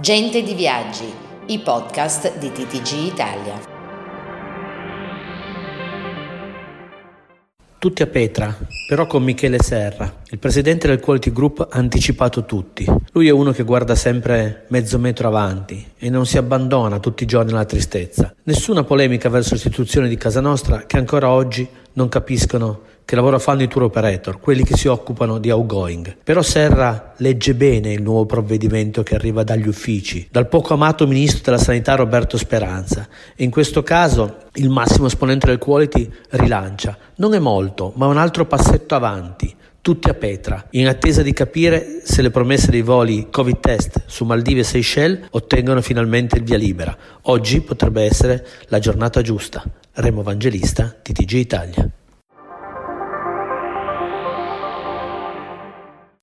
Gente di Viaggi, i podcast di TTG Italia. Tutti a Petra, però con Michele Serra. Il presidente del Quality Group ha anticipato tutti. Lui è uno che guarda sempre mezzo metro avanti e non si abbandona tutti i giorni alla tristezza. Nessuna polemica verso l'istituzione di Casa Nostra che ancora oggi non capiscono che lavoro fanno i tour operator, quelli che si occupano di outgoing. Però Serra legge bene il nuovo provvedimento che arriva dagli uffici, dal poco amato ministro della sanità Roberto Speranza e in questo caso il massimo esponente del quality rilancia. Non è molto, ma un altro passetto avanti tutti a Petra, in attesa di capire se le promesse dei voli Covid test su Maldive e Seychelles ottengono finalmente il via libera. Oggi potrebbe essere la giornata giusta. Remo Evangelista, TTG Italia.